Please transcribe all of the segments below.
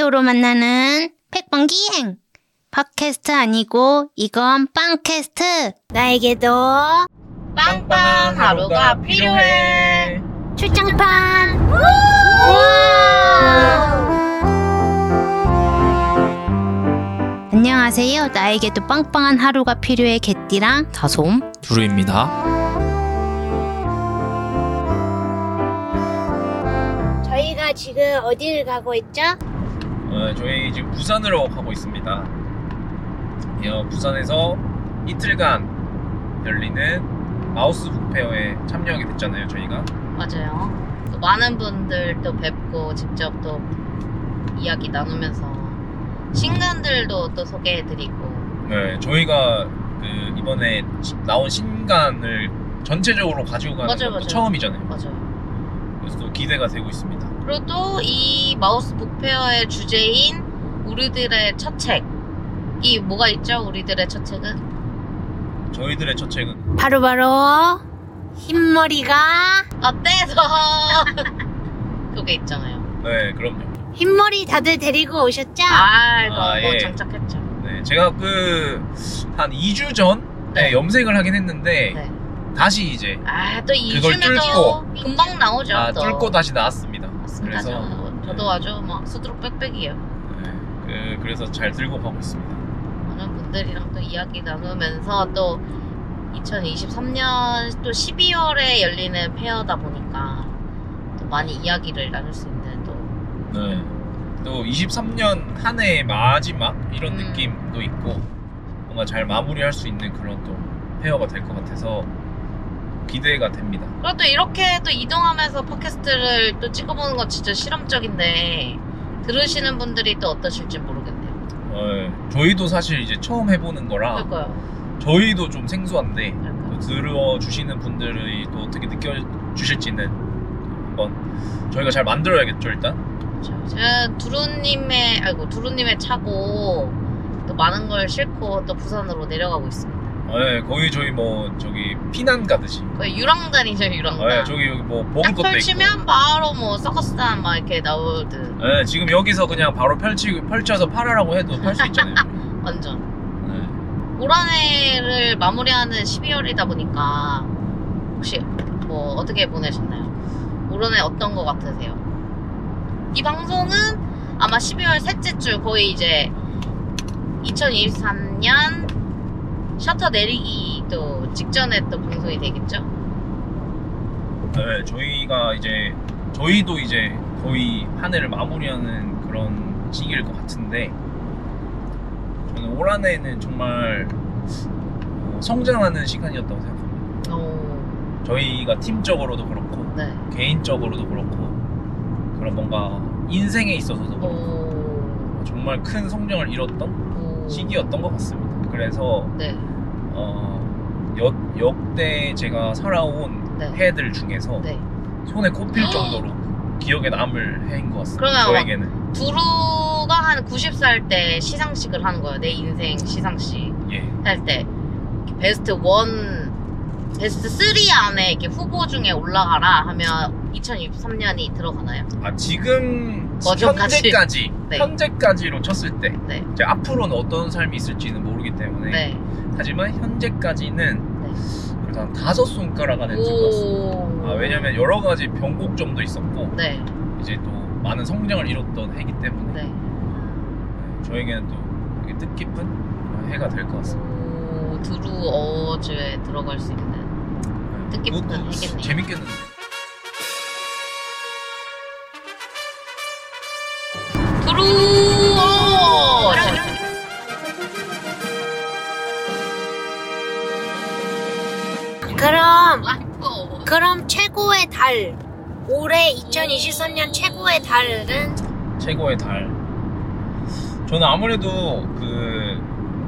라디오로 만나는 팩번기행 팟캐스트 아니고 이건 빵캐스트 나에게도 빵빵 하루가 필요해. 출장판 안녕하세요 나에게도 빵빵한 하루가 필요해 개띠랑 다솜 두루입니다. 저희가 지금 어디를 가고 있죠? 어, 저희 지금 부산으로 가고 있습니다. 어, 부산에서 이틀간 열리는 마우스 북페어에 참여하게 됐잖아요, 저희가. 맞아요. 또 많은 분들 또 뵙고 직접 또 이야기 나누면서 신간들도 또 소개해드리고 네, 저희가 그 이번에 시- 나온 신간을 전체적으로 가지고 가는 맞아요, 맞아요. 처음이잖아요. 맞아요. 그래서 또 기대가 되고 있습니다. 그리고 또 이 마우스 북페어의 주제인 우리들의 첫 책이 뭐가 있죠? 우리들의 첫 책은 저희들의 첫 책은 바로바로 흰머리가 어때서 그게 있잖아요. 네, 그럼요. 흰머리 다들 데리고 오셨죠? 아, 이거 아, 뭐 예. 장착했죠. 네, 제가 그 한 2주 전에 네. 염색을 하긴 했는데 네. 다시 이제 아, 또 그걸 2주면 또 금방 나오죠. 아, 또. 뚫고 다시 나왔습니다. 맞습니다. 그래서 저, 저도 아주 막 수두룩 빽빽이에요. 네, 그, 그래서 잘 들고 가고 있습니다. 많은 분들이랑 또 이야기 나누면서 또 2023년 또 12월에 열리는 페어다 보니까 또 많이 이야기를 나눌 수 있는 또 네. 또 23년 한 해의 마지막 이런 음. 느낌도 있고 뭔가 잘 마무리할 수 있는 그런 또 페어가 될 것 같아서 기대가 됩니다. 그리고 또 이렇게 또 이동하면서 팟캐스트를 또 찍어보는 건 진짜 실험적인데 들으시는 분들이 또 어떠실지 모르겠네요. 네, 저희도 사실 이제 처음 해보는 거라 그럴까요? 저희도 좀 생소한데 또 들어주시는 분들이 또 어떻게 느껴주실지는 한번 저희가 잘 만들어야겠죠 일단. 제가 두루님의 아이고 두루님의 차고 또 많은 걸 싣고 또 부산으로 내려가고 있습니다. 네, 거의 저희 뭐 저기 피난 가듯이. 거의 유랑단이죠 유랑단. 네, 저기 여기 뭐 먹을 딱 것도 펼치면 있고. 바로 뭐 서커스단 막 이렇게 나오듯 네, 지금 여기서 그냥 바로 펼치 펼쳐서 팔아라고 해도 팔 수 있잖아요. 완전 네. 올 한해를 마무리하는 12월이다 보니까 혹시 뭐 어떻게 보내셨나요? 올 한해 어떤 거 같으세요? 이 방송은 아마 12월 셋째 주 거의 이제 2023년 셔터 내리기 또 직전에 또 방송이 되겠죠? 네, 저희가 이제 저희도 이제 거의 한 해를 마무리하는 그런 시기일 것 같은데 저는 올 한 해는 정말 어, 성장하는 시간이었다고 생각합니다. 오, 저희가 팀적으로도 그렇고 네. 개인적으로도 그렇고 그런 뭔가 인생에 있어서도 그렇고 오, 정말 큰 성장을 이뤘던 오. 시기였던 것 같습니다. 그래서 네. 어, 역, 역대 제가 살아온 네. 해들 중에서 네. 손에 꼽힐 정도로 기억에 남을 해인 것 같습니다. 그러면 저에게는 두루가 한 90살 때 시상식을 하는 거예요. 내 인생 시상식 예. 할때 베스트 1, 베스트 3 안에 이렇게 후보 중에 올라가라 하면 2023년이 들어가나요? 아 지금 어제까지. 현재까지 네. 현재까지로 쳤을 때 네. 이제 앞으로는 어떤 삶이 있을지는 모르기 때문에 네. 하지만 현재까지는 네. 그래도 한 다섯 손가락 안에 들것 같습니다. 오. 아, 왜냐면 여러 가지 변곡점도 있었고 네. 이제 또 많은 성장을 이뤘던 해기 때문에 네. 네, 저에게는 또 되게 뜻깊은 해가 될 것 같습니다. 오, 두루 어즈에 들어갈 수 있는 네, 뜻깊은 해겠네요. 재밌겠는데. 그럼 최고의 달 올해 2023년 최고의 달은 최고의 달. 저는 아무래도 그,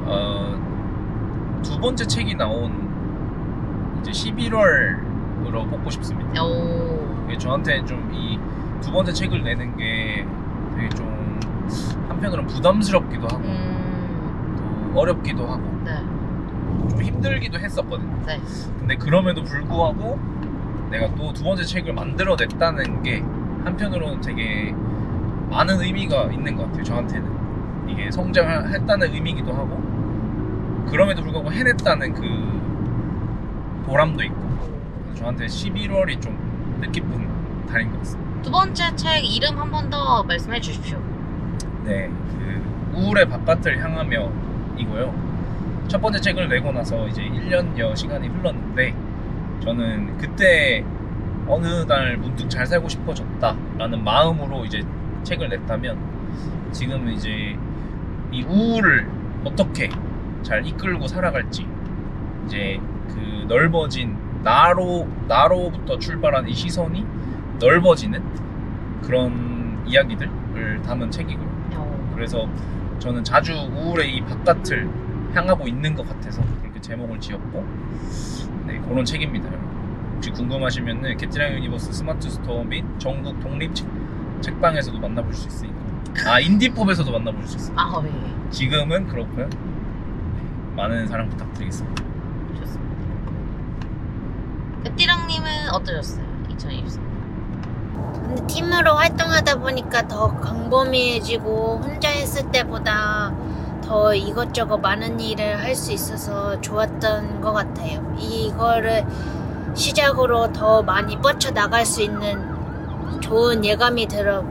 어, 두 번째 책이 나온 이제 11월으로 뽑고 싶습니다. 오. 저한테 좀 이 두 번째 책을 내는 게 되게 좀 한편으로는 부담스럽기도 하고 음. 또 어렵기도 하고 네. 좀 힘들기도 했었거든요. 네. 근데 그럼에도 불구하고 내가 또 두 번째 책을 만들어냈다는 게 한편으로는 되게 많은 의미가 있는 것 같아요. 저한테는 이게 성장했다는 의미이기도 하고 그럼에도 불구하고 해냈다는 그 보람도 있고 저한테 11월이 좀 뜻깊은 달인 것 같습니다. 두 번째 책 이름 한 번 더 말씀해 주십시오. 네, 그 우울의 바깥을 향하며 이고요. 첫 번째 책을 내고 나서 이제 1년여 시간이 흘렀는데 저는 그때 어느 날 문득 잘 살고 싶어졌다라는 마음으로 이제 책을 냈다면 지금은 이제 이 우울을 어떻게 잘 이끌고 살아갈지 이제 그 넓어진 나로 나로부터 출발한 이 시선이 넓어지는 그런 이야기들을 담은 책이고요. 어, 그래서 저는 자주 우울의 이 바깥을 향하고 있는 것 같아서 제목을 지었고 네 그런 책입니다 여러분 혹시 궁금하시면은 개띠랑 유니버스 스마트 스토어 및 전국 독립 책, 책방에서도 만나볼 수 있으니까 아 인디펍에서도 만나볼 수 있어요 아, 네. 지금은 그렇고요 네, 많은 사랑 부탁드리겠습니다 좋습니다. 띠랑님은 어떠셨어요? 2023. 근데 팀으로 활동하다 보니까 더 광범위해지고 혼자 했을 때보다 더 이것저것 많은 일을 할 수 있어서 좋았던 것 같아요. 이거를 시작으로 더 많이 뻗쳐 나갈 수 있는 좋은 예감이 들어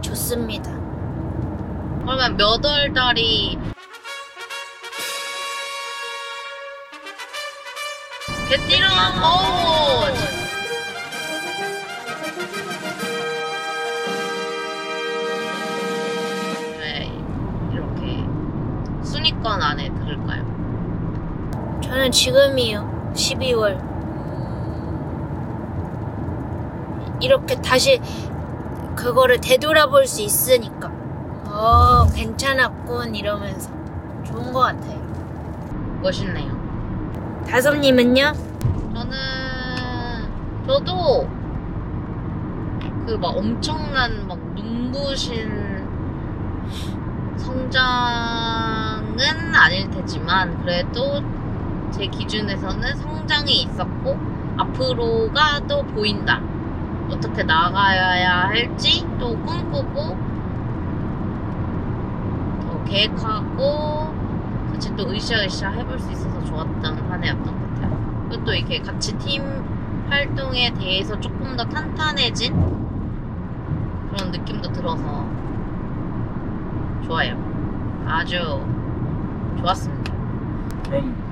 좋습니다. 그러면 몇 월 달이 개띠랑 어왜 저는 지금이요. 12월. 이렇게 다시 그거를 되돌아볼 수 있으니까. 어, 괜찮았군. 이러면서. 좋은 것 같아요. 멋있네요. 다솜님은요? 저는 저도 그 막 엄청난 막 눈부신 성장은 아닐 테지만 그래도 제 기준에서는 성장이 있었고 앞으로가 또 보인다. 어떻게 나가야 할지 또 꿈꾸고 더 계획하고 같이 또 으쌰으쌰 해볼 수 있어서 좋았던 한 해였던 것 같아요. 그리고 또 이렇게 같이 팀 활동에 대해서 조금 더 탄탄해진 그런 느낌도 들어서 좋아요. 아주 좋았습니다. 그럼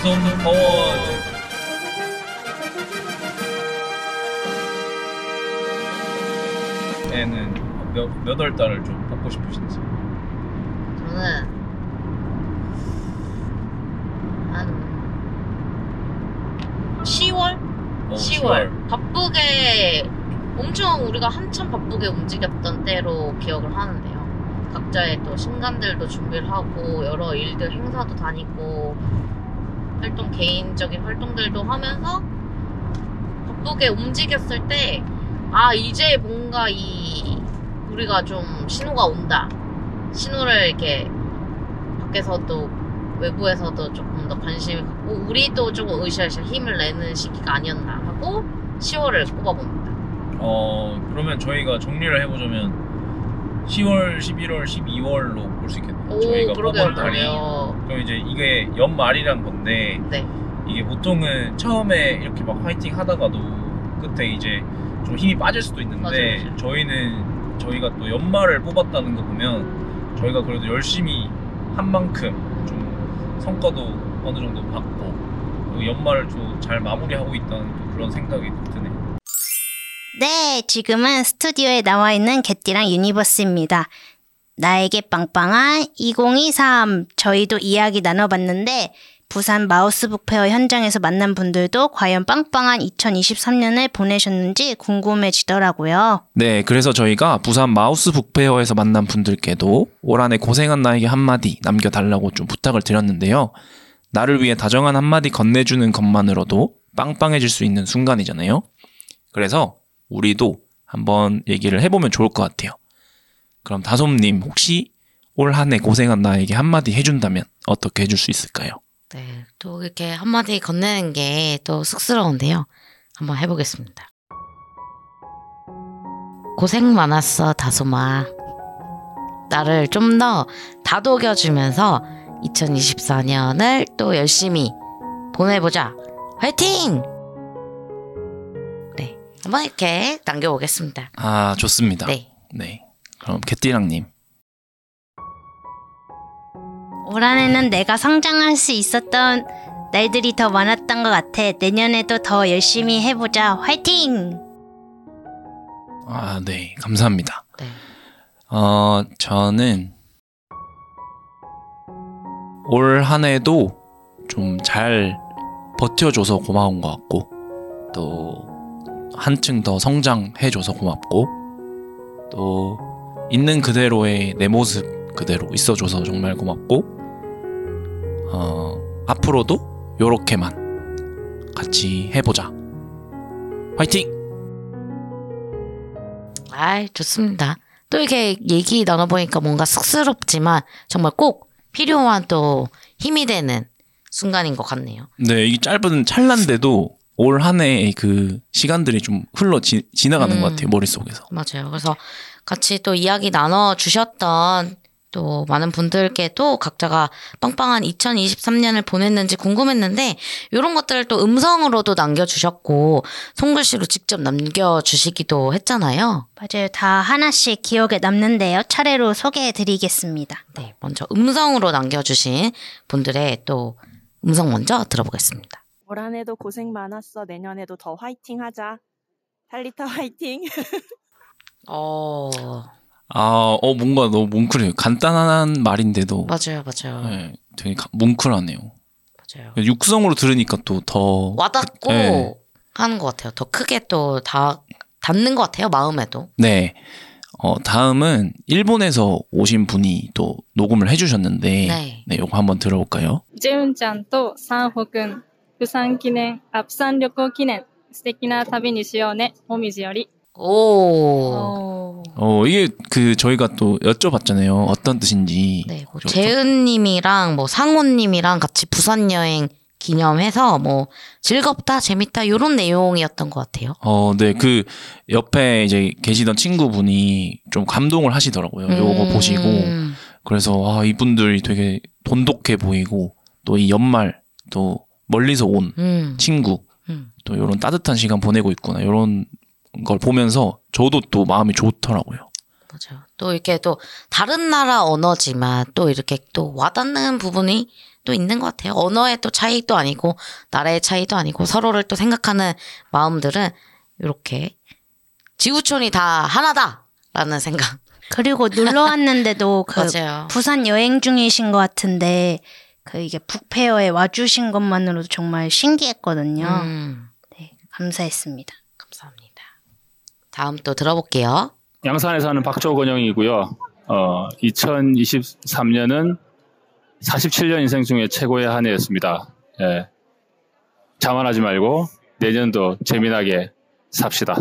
다솜 award 에는 몇, 몇월 달을 좀 뽑고 싶으신지 저는 한 10월? 어, 10월. 바쁘게 엄청 우리가 한참 바쁘게 움직였던 때로 기억을 하는데요. 각자의 또 신간들도 준비를 하고 여러 일들 행사도 다니고 활동 개인적인 활동들도 하면서 바쁘게 움직였을 때 아 이제 뭔가 이 우리가 좀 신호가 온다. 신호를 이렇게 밖에서도 외부에서도 조금 더 관심을 갖고 우리도 조금 으쌰으쌰 힘을 내는 시기가 아니었나 하고 10월을 꼽아봅니다. 어 그러면 저희가 정리를 해보자면 10월, 11월, 12월로 볼 수 있겠네요 오 저희가 그러게요 그럼 이제 이게 연말이란 건데 네. 이게 보통은 처음에 이렇게 막 화이팅 하다가도 끝에 이제 좀 힘이 빠질 수도 있는데 맞아요, 맞아요. 저희는 저희가 또 연말을 뽑았다는 거 보면 저희가 그래도 열심히 한 만큼 좀 성과도 어느 정도 받고 연말을 좀 잘 마무리하고 있다는 또 그런 생각이 또 드네요. 네, 지금은 스튜디오에 나와 있는 개띠랑 유니버스입니다. 나에게 빵빵한 2023 저희도 이야기 나눠봤는데 부산 마우스북 페어 현장에서 만난 분들도 과연 빵빵한 2023년을 보내셨는지 궁금해지더라고요. 네, 그래서 저희가 부산 마우스 북페어에서 만난 분들께도 올 한해 고생한 나에게 한마디 남겨달라고 좀 부탁을 드렸는데요. 나를 위해 다정한 한마디 건네주는 것만으로도 빵빵해질 수 있는 순간이잖아요. 그래서 우리도 한번 얘기를 해보면 좋을 것 같아요. 그럼 다솜님 혹시 올 한 해 고생한 나에게 한마디 해준다면 어떻게 해줄 수 있을까요? 네, 또 이렇게 한마디 건네는 게 또 쑥스러운데요. 한번 해보겠습니다. 고생 많았어, 다솜아. 나를 좀 더 다독여주면서 2024년을 또 열심히 보내보자. 화이팅! 네, 한번 이렇게 남겨보겠습니다. 아 좋습니다. 네. 네. 그럼 개띠랑님. 올 한해는 내가 성장할 수 있었던 날들이 더 많았던 것 같아. 내년에도 더 열심히 해보자. 화이팅! 아 네 감사합니다. 네. 어 저는 올 한 해도 좀 잘 버텨줘서 고마운 것 같고 또 한층 더 성장해줘서 고맙고 또 있는 그대로의 내 모습 그대로 있어줘서 정말 고맙고 어 앞으로도 요렇게만 같이 해보자 화이팅! 아, 좋습니다. 또 이렇게 얘기 나눠보니까 뭔가 쑥스럽지만 정말 꼭 필요한 또 힘이 되는 순간인 것 같네요. 네, 이 짧은 찰나인데도 올 한 해의 그 시간들이 좀 흘러 지, 지나가는 음. 것 같아요 머릿속에서. 맞아요. 그래서 같이 또 이야기 나눠주셨던 또 많은 분들께도 각자가 빵빵한 2023년을 보냈는지 궁금했는데 이런 것들을 또 음성으로도 남겨주셨고 손글씨로 직접 남겨주시기도 했잖아요. 맞아요. 다 하나씩 기억에 남는데요. 차례로 소개해드리겠습니다. 네, 먼저 음성으로 남겨주신 분들의 또 음성 먼저 들어보겠습니다. 올 한해도 고생 많았어. 내년에도 더 화이팅 하자. 달리타 화이팅. 어, 아, 어 뭔가 너무 뭉클해요. 간단한 말인데도 맞아요, 맞아요, 네, 되게 가- 뭉클하네요. 맞아요. 육성으로 들으니까 또 더 와닿고 네. 하는 것 같아요. 더 크게 또 다 닿는 것 같아요, 마음에도. 네. 어, 다음은 일본에서 오신 분이 또 녹음을 해주셨는데, 네. 네, 요거 한번 들어볼까요? 純ちゃんとサンホくん、釜山記念、あ、釜山旅行記念、素敵な旅にしようね、もみじより。 오. 어... 어, 이게 그 저희가 또 여쭤봤잖아요. 어떤 뜻인지. 네, 뭐 저- 재은님이랑 뭐 상호님이랑 같이 부산 여행 기념해서 뭐 즐겁다, 재밌다 이런 내용이었던 것 같아요. 어, 네, 그 옆에 이제 계시던 친구분이 좀 감동을 하시더라고요. 요거 음, 보시고. 그래서 아, 이분들이 되게 돈독해 보이고 또 이 연말 또 멀리서 온 음, 친구 음. 또 이런 따뜻한 시간 보내고 있구나. 이런 걸 보면서 저도 또 마음이 좋더라고요. 맞아요. 또 이렇게 또 다른 나라 언어지만 또 이렇게 또 와닿는 부분이 또 있는 것 같아요. 언어의 또 차이도 아니고 나라의 차이도 아니고 서로를 또 생각하는 마음들은 이렇게 지구촌이 다 하나다라는 생각. 그리고 놀러 왔는데도 그 맞아요. 부산 여행 중이신 것 같은데 그 이게 북페어에 와주신 것만으로도 정말 신기했거든요. 음, 네, 감사했습니다. 다음 또 들어볼게요. 양산에 사는 박조건영이고요. 어, 2023년은 47년 인생 중에 최고의 한 해였습니다. 예. 자만하지 말고 내년도 재미나게 삽시다.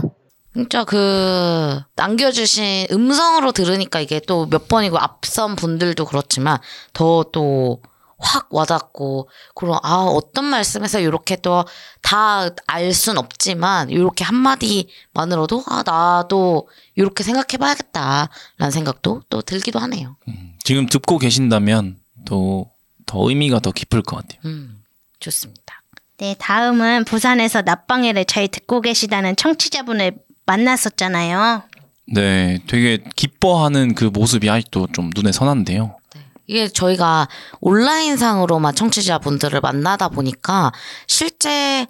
진짜 그 남겨주신 음성으로 들으니까 이게 또 몇 번이고 앞선 분들도 그렇지만 더 또 확 와닿고 그런 아 어떤 말씀에서 이렇게 또 다 알 순 없지만 이렇게 한마디만으로도 아 나도 이렇게 생각해봐야겠다라는 생각도 또 들기도 하네요. 음, 지금 듣고 계신다면 또 더 의미가 더 깊을 것 같아요. 음 좋습니다. 네, 다음은 부산에서 낮방해를 잘 듣고 계시다는 청취자분을 만났었잖아요. 네, 되게 기뻐하는 그 모습이 아직도 좀 눈에 선한데요. 이게 저희가 온라인상으로만 청취자분들을 만나다 보니까 실제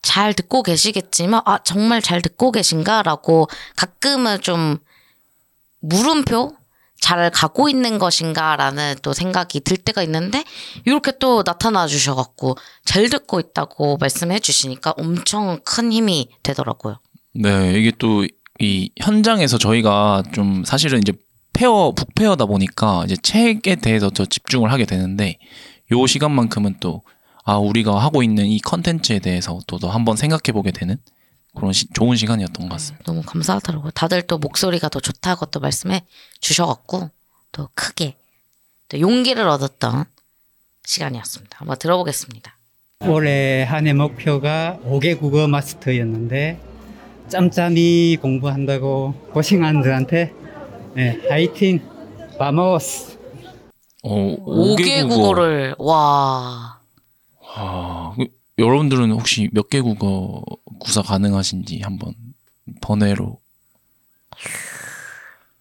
잘 듣고 계시겠지만 아 정말 잘 듣고 계신가 라고 가끔은 좀 물음표 잘 가고 있는 것인가라는 또 생각이 들 때가 있는데 이렇게 또 나타나 주셔갖고 잘 듣고 있다고 말씀해 주시니까 엄청 큰 힘이 되더라고요. 네, 이게 또 이 현장에서 저희가 좀 사실은 이제 페어 북페어다 보니까 이제 책에 대해서 더 집중을 하게 되는데 요 시간만큼은 또 아, 우리가 하고 있는 이 컨텐츠에 대해서 또 더 한번 생각해 보게 되는 그런 시- 좋은 시간이었던 것 같습니다. 너무 감사하더라고요. 다들 또 목소리가 더 좋다고 또 말씀해 주셔갖고 또 크게 또 용기를 얻었던 시간이었습니다. 한번 들어보겠습니다. 올해 한 해 목표가 5개 국어 마스터였는데 짬짬이 공부한다고 고생한 들한테 네, 화이팅 바모스. 어, 5개 국어 를 와. 와, 그, 여러분들은 혹시 몇 개 국어 구사 가능하신지 한번 번외로?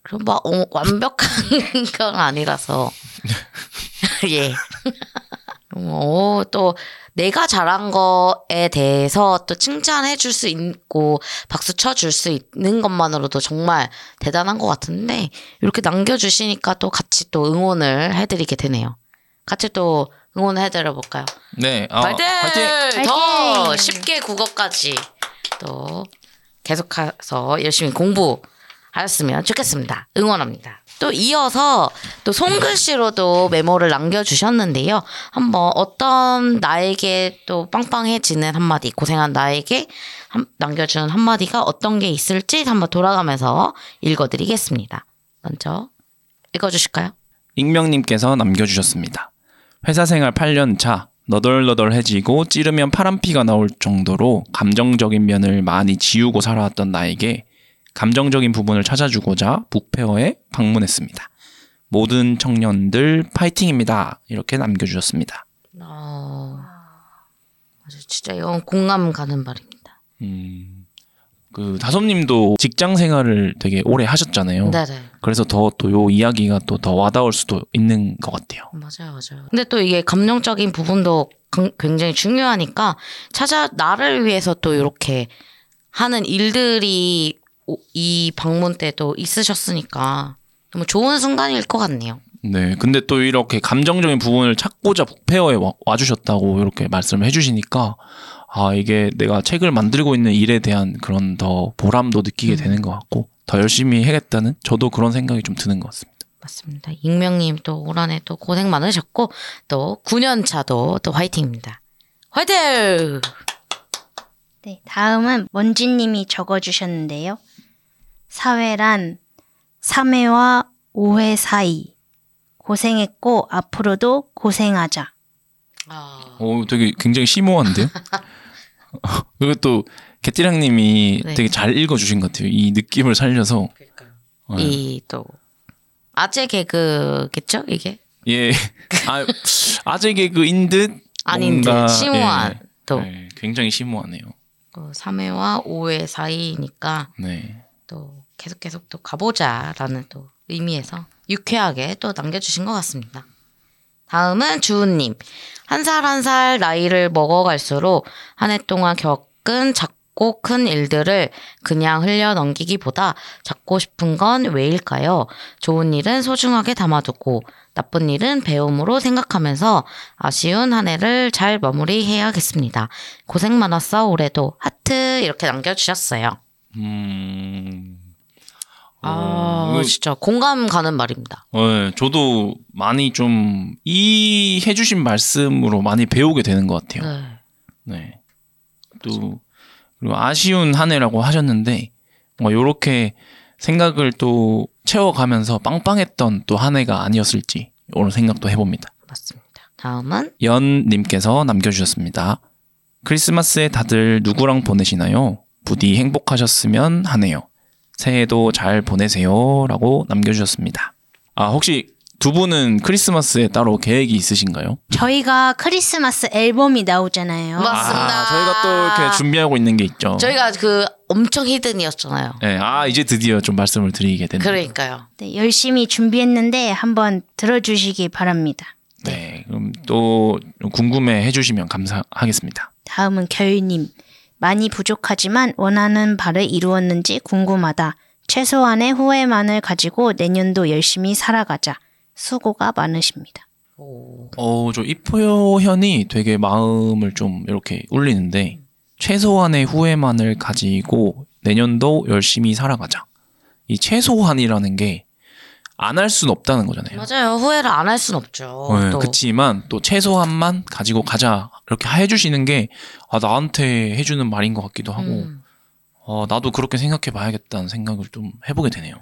그럼 막 어, 완벽한 건 아니라서. 예. 어, 또 내가 잘한 거에 대해서 또 칭찬해 줄 수 있고 박수 쳐 줄 수 있는 것만으로도 정말 대단한 것 같은데 이렇게 남겨주시니까 또 같이 또 응원을 해드리게 되네요. 같이 또 응원을 해드려 볼까요? 네, 아, 파이팅! 파이팅! 더! 쉽게 국어까지 또 계속해서 열심히 공부 하셨으면 좋겠습니다. 응원합니다. 또 이어서 또 손글씨로도 메모를 남겨주셨는데요. 한번 어떤 나에게 또 빵빵해지는 한마디, 고생한 나에게 한- 남겨주는 한마디가 어떤 게 있을지 한번 돌아가면서 읽어드리겠습니다. 먼저 읽어주실까요? 익명님께서 남겨주셨습니다. 회사 생활 8년 차, 너덜너덜해지고 찌르면 파란 피가 나올 정도로 감정적인 면을 많이 지우고 살아왔던 나에게 감정적인 부분을 찾아주고자 북페어에 방문했습니다. 모든 청년들 파이팅입니다. 이렇게 남겨주셨습니다. 어, 맞아, 진짜 이건 공감 가는 말입니다. 음, 그 다솜님도 직장 생활을 되게 오래 하셨잖아요. 네네. 그래서 더 또 요 이야기가 또 더 와닿을 수도 있는 것 같아요. 맞아요, 맞아요. 근데 또 이게 감정적인 부분도 강- 굉장히 중요하니까 찾아 나를 위해서 또 이렇게 하는 일들이 오- 이 방문 때도 있으셨으니까 너무 좋은 순간일 것 같네요. 네, 근데 또 이렇게 감정적인 부분을 찾고자 북페어에 와, 와주셨다고 이렇게 말씀을 해주시니까 아 이게 내가 책을 만들고 있는 일에 대한 그런 더 보람도 느끼게 음. 되는 것 같고 더 열심히 해야겠다는 저도 그런 생각이 좀 드는 것 같습니다. 맞습니다. 익명님 또 올 한해 또 고생 많으셨고 또 9년 차도 또 화이팅입니다. 화이팅! 네, 다음은 먼지님이 적어주셨는데요. 사회란 3회와 5회 사이. 고생했고 앞으로도 고생하자. 아, 오, 되게 굉장히 심오한데요? 그리고 또 개띠랑님이 네. 되게 잘 읽어주신 것 같아요. 이 느낌을 살려서 네. 이또 아재 개그겠죠 이게 예, 아, 아재 개그인 듯 아닌 듯 심오한 예, 또 네, 굉장히 심오하네요. 그 3회와 5회 사이니까 네. 또 계속 계속 또 가보자라는 또 의미에서 유쾌하게 또 남겨주신 것 같습니다. 다음은 주은님. 한 살 한 살 나이를 먹어갈수록 한 해 동안 겪은 작고 큰 일들을 그냥 흘려 넘기기보다 잡고 싶은 건 왜일까요? 좋은 일은 소중하게 담아두고 나쁜 일은 배움으로 생각하면서 아쉬운 한 해를 잘 마무리해야겠습니다. 고생 많았어 올해도 하트 이렇게 남겨주셨어요. 음. 아, 어, 진짜 공감 가는 말입니다. 네, 저도 많이 좀 이 해주신 말씀으로 많이 배우게 되는 것 같아요. 네. 네. 또 그리고 아쉬운 한 해라고 하셨는데 뭔가 요렇게 생각을 또 채워가면서 빵빵했던 또 한 해가 아니었을지 이런 생각도 해봅니다. 맞습니다. 다음은 연님께서 남겨주셨습니다. 크리스마스에 다들 누구랑 보내시나요? 부디 행복하셨으면 하네요. 새해도 잘 보내세요 라고 남겨주셨습니다. 아 혹시 두 분은 크리스마스에 따로 계획이 있으신가요? 저희가 크리스마스 앨범이 나오잖아요. 맞습니다. 아, 저희가 또 이렇게 준비하고 있는 게 있죠. 저희가 그 엄청 히든이었잖아요. 네, 아 이제 드디어 좀 말씀을 드리게 됐네요. 그러니까요. 네, 열심히 준비했는데 한번 들어주시기 바랍니다. 네, 그럼 또 궁금해 해주시면 감사하겠습니다. 다음은 겨울님. 많이 부족하지만 원하는 바를 이루었는지 궁금하다. 최소한의 후회만을 가지고 내년도 열심히 살아가자. 수고가 많으십니다. 오. 어, 저 이 표현이 되게 마음을 좀 이렇게 울리는데 최소한의 후회만을 가지고 내년도 열심히 살아가자. 이 최소한이라는 게 안 할 수는 없다는 거잖아요. 맞아요. 후회를 안할순 없죠. 네, 또. 그치만 또 최소한만 가지고 가자 이렇게 해주시는 게 아, 나한테 해주는 말인 것 같기도 하고 음. 어, 나도 그렇게 생각해 봐야겠다는 생각을 좀 해보게 되네요.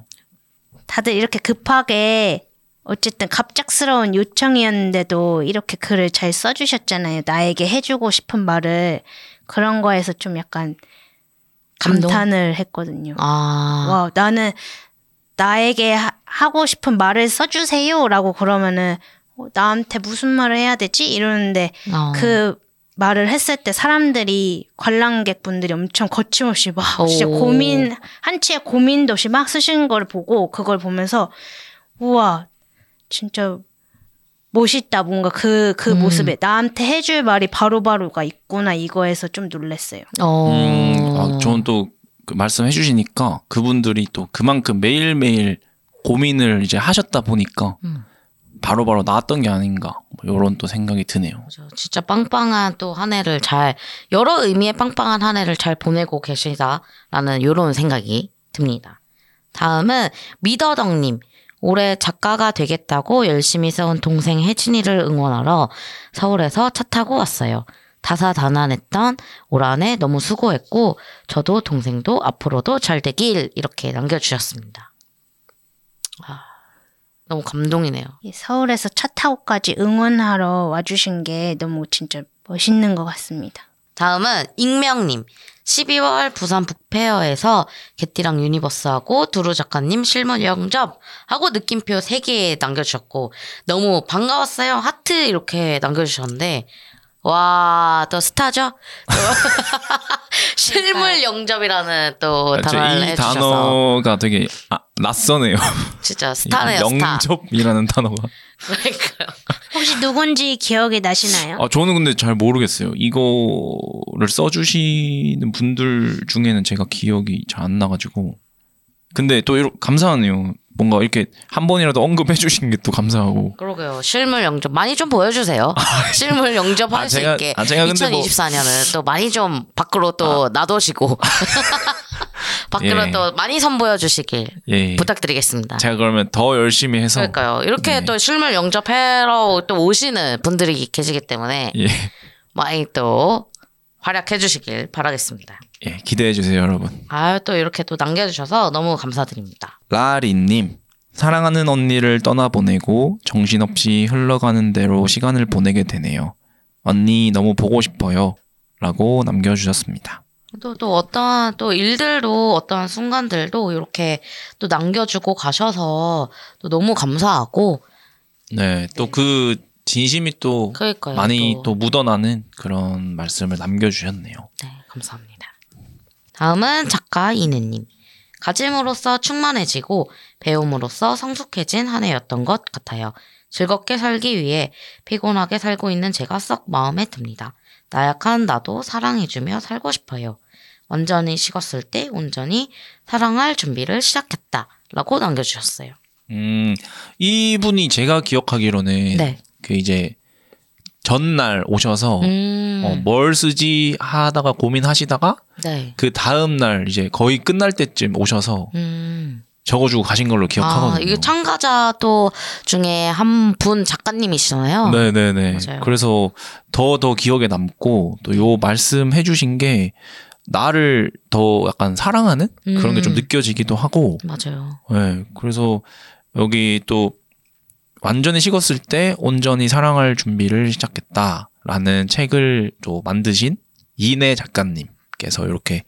다들 이렇게 급하게 어쨌든 갑작스러운 요청이었는데도 이렇게 글을 잘 써주셨잖아요. 나에게 해주고 싶은 말을 그런 거에서 좀 약간 감동? 감탄을 했거든요. 아, 와, 나는 나에게 하, 하고 싶은 말을 써주세요라고 그러면은 어, 나한테 무슨 말을 해야 되지? 이러는데 어. 그 말을 했을 때 사람들이 관람객분들이 엄청 거침없이 막 진짜 오. 고민 한 치의 고민도 없이 막 쓰시는 걸 보고 그걸 보면서 우와 진짜 멋있다 뭔가 그그 음. 모습에 나한테 해줄 말이 바로바로가 있구나 이거에서 좀 놀랐어요. 어. 음, 아, 저는 또 그 말씀해 주시니까 그분들이 또 그만큼 매일매일 고민을 이제 하셨다 보니까 음. 바로바로 나왔던 게 아닌가 뭐 이런 또 생각이 드네요. 진짜 빵빵한 또 한 해를 잘 여러 의미의 빵빵한 한 해를 잘 보내고 계시다라는 이런 생각이 듭니다. 다음은 미더덕님 올해 작가가 되겠다고 열심히 써온 동생 혜진이를 응원하러 서울에서 차 타고 왔어요. 다사다난했던 올 한해 너무 수고했고 저도 동생도 앞으로도 잘 되길 이렇게 남겨주셨습니다. 아, 너무 감동이네요. 이 서울에서 차 타고까지 응원하러 와주신 게 너무 진짜 멋있는 것 같습니다. 다음은 익명님. 12월 부산 북페어에서 개띠랑 유니버스하고 두루 작가님 실물 영접 하고 느낌표 3개 남겨주셨고 너무 반가웠어요. 하트 이렇게 남겨주셨는데 와, 또 스타죠? 또 실물 영접이라는 또 아, 저 단어를 이 해주셔서 단어가 되게 아, 낯서네요. 진짜 스타네요, 스타. 영접이라는 단어가. 그러니까요. 혹시 누군지 기억이 나시나요? 아, 저는 근데 잘 모르겠어요. 이거를 써주시는 분들 중에는 제가 기억이 잘 안 나가지고. 근데 또 이러, 감사하네요. 뭔가 이렇게 한 번이라도 언급해 주신 게 또 감사하고. 그러게요. 실물 영접 많이 좀 보여주세요. 실물 영접할 아, 수 제가- 있게. 아, 제가 근데 뭐- 2024년은 또 많이 좀 밖으로 또 놔두시고 밖으로 예. 또 많이 선보여 주시길 예. 부탁드리겠습니다. 제가 그러면 더 열심히 해서. 그러니까요. 이렇게 네. 또 실물 영접하러 또 오시는 분들이 계시기 때문에 예. 많이 또 활약해 주시길 바라겠습니다. 예, 기대해 주세요, 여러분. 아유 또 이렇게 또 남겨 주셔서 너무 감사드립니다. 라리 님. 사랑하는 언니를 떠나보내고 정신없이 흘러가는 대로 시간을 보내게 되네요. 언니 너무 보고 싶어요. 라고 남겨 주셨습니다. 또, 또 어떠한 또 일들도 어떠한 순간들도 이렇게 또 남겨주고 가셔서 또 너무 감사하고 네, 또 그 진심이 또 그러니까요. 많이 또. 또 묻어나는 그런 말씀을 남겨주셨네요. 네, 감사합니다. 다음은 작가 이내님. 가짐으로써 충만해지고 배움으로써 성숙해진 한 해였던 것 같아요. 즐겁게 살기 위해 피곤하게 살고 있는 제가 썩 마음에 듭니다. 나약한 나도 사랑해주며 살고 싶어요. 완전히 식었을 때 온전히 사랑할 준비를 시작했다. 라고 남겨주셨어요. 음, 이분이 제가 기억하기로는 네. 그 이제 전날 오셔서 음. 어, 뭘 쓰지 하다가 고민하시다가 네. 그 다음 날 이제 거의 끝날 때쯤 오셔서 음. 적어주고 가신 걸로 기억하거든요. 아, 이게 참가자 또 중에 한 분 작가님이시잖아요. 네네네. 맞아요. 그래서 더더 기억에 남고 또 요 말씀 해주신 게 나를 더 약간 사랑하는 그런 게좀 음. 느껴지기도 하고, 맞아요. 네. 그래서 여기 또 완전히 식었을 때 온전히 사랑할 준비를 시작했다라는 책을 또 만드신 이내 작가님께서 이렇게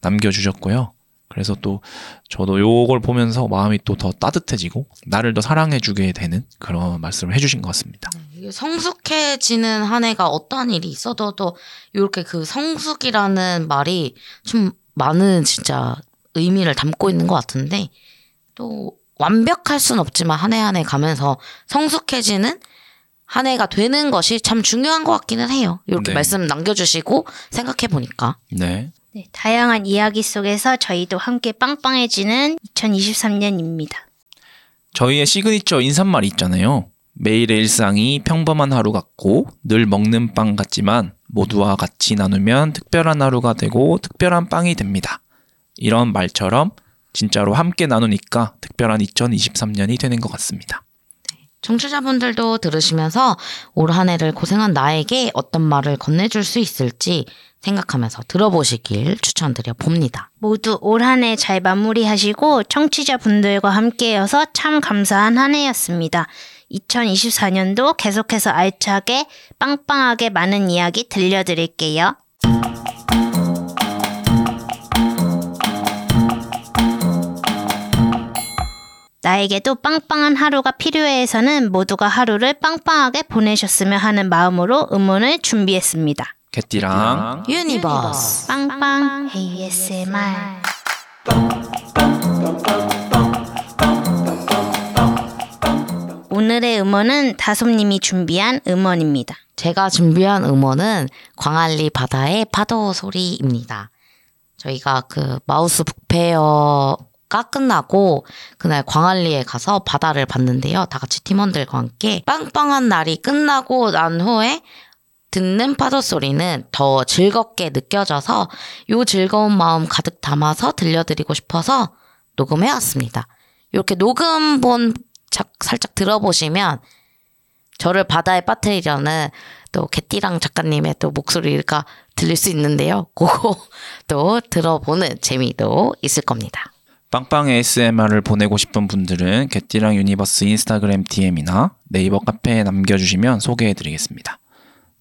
남겨주셨고요. 그래서 또 저도 요걸 보면서 마음이 또 더 따뜻해지고 나를 더 사랑해주게 되는 그런 말씀을 해주신 것 같습니다. 이게 성숙해지는 한 해가 어떠한 일이 있어도 또 이렇게 그 성숙이라는 말이 좀 많은 진짜 의미를 담고 있는 것 같은데 또 완벽할 순 없지만 한 해 한 해 가면서 성숙해지는 한 해가 되는 것이 참 중요한 것 같기는 해요. 이렇게 네. 말씀 남겨주시고 생각해 보니까 네. 네, 다양한 이야기 속에서 저희도 함께 빵빵해지는 2023년입니다. 저희의 시그니처 인사말이 있잖아요. 매일의 일상이 평범한 하루 같고 늘 먹는 빵 같지만 모두와 같이 나누면 특별한 하루가 되고 특별한 빵이 됩니다. 이런 말처럼 진짜로 함께 나누니까 특별한 2023년이 되는 것 같습니다. 청취자분들도 들으시면서 올 한 해를 고생한 나에게 어떤 말을 건네줄 수 있을지 생각하면서 들어보시길 추천드려 봅니다. 모두 올 한 해 잘 마무리하시고 청취자분들과 함께여서 참 감사한 한 해였습니다. 2024년도 계속해서 알차게 빵빵하게 많은 이야기 들려드릴게요. 나에게도 빵빵한 하루가 필요해서는 모두가 하루를 빵빵하게 보내셨으면 하는 마음으로 음원을 준비했습니다. 개띠랑 유니버스. 빵빵 ASMR 오늘의 음원은 다솜님이 준비한 음원입니다. 제가 준비한 음원은 광안리 바다의 파도 소리입니다. 저희가 그 마우스 북페어 가 끝나고 그날 광안리에 가서 바다를 봤는데요. 다 같이 팀원들과 함께 빵빵한 날이 끝나고 난 후에 듣는 파도 소리는 더 즐겁게 느껴져서 요 즐거운 마음 가득 담아서 들려드리고 싶어서 녹음해 왔습니다. 이렇게 녹음본 작- 살짝 들어보시면 저를 바다에 빠뜨리려는 또 개띠랑 작가님의 또 목소리가 들릴 수 있는데요. 그거 또 들어보는 재미도 있을 겁니다. 빵빵 ASMR을 보내고 싶은 분들은 개띠랑 유니버스 인스타그램 DM이나 네이버 카페에 남겨주시면 소개해드리겠습니다.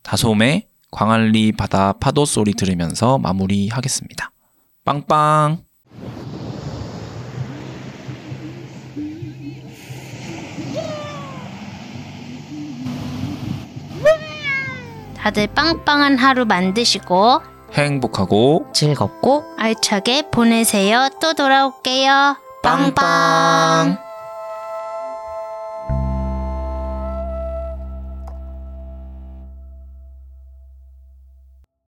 다솜의 광안리 바다 파도 소리 들으면서 마무리하겠습니다. 빵빵! 다들 빵빵한 하루 만드시고 행복하고 즐겁고 알차게 보내세요. 또 돌아올게요. 빵빵.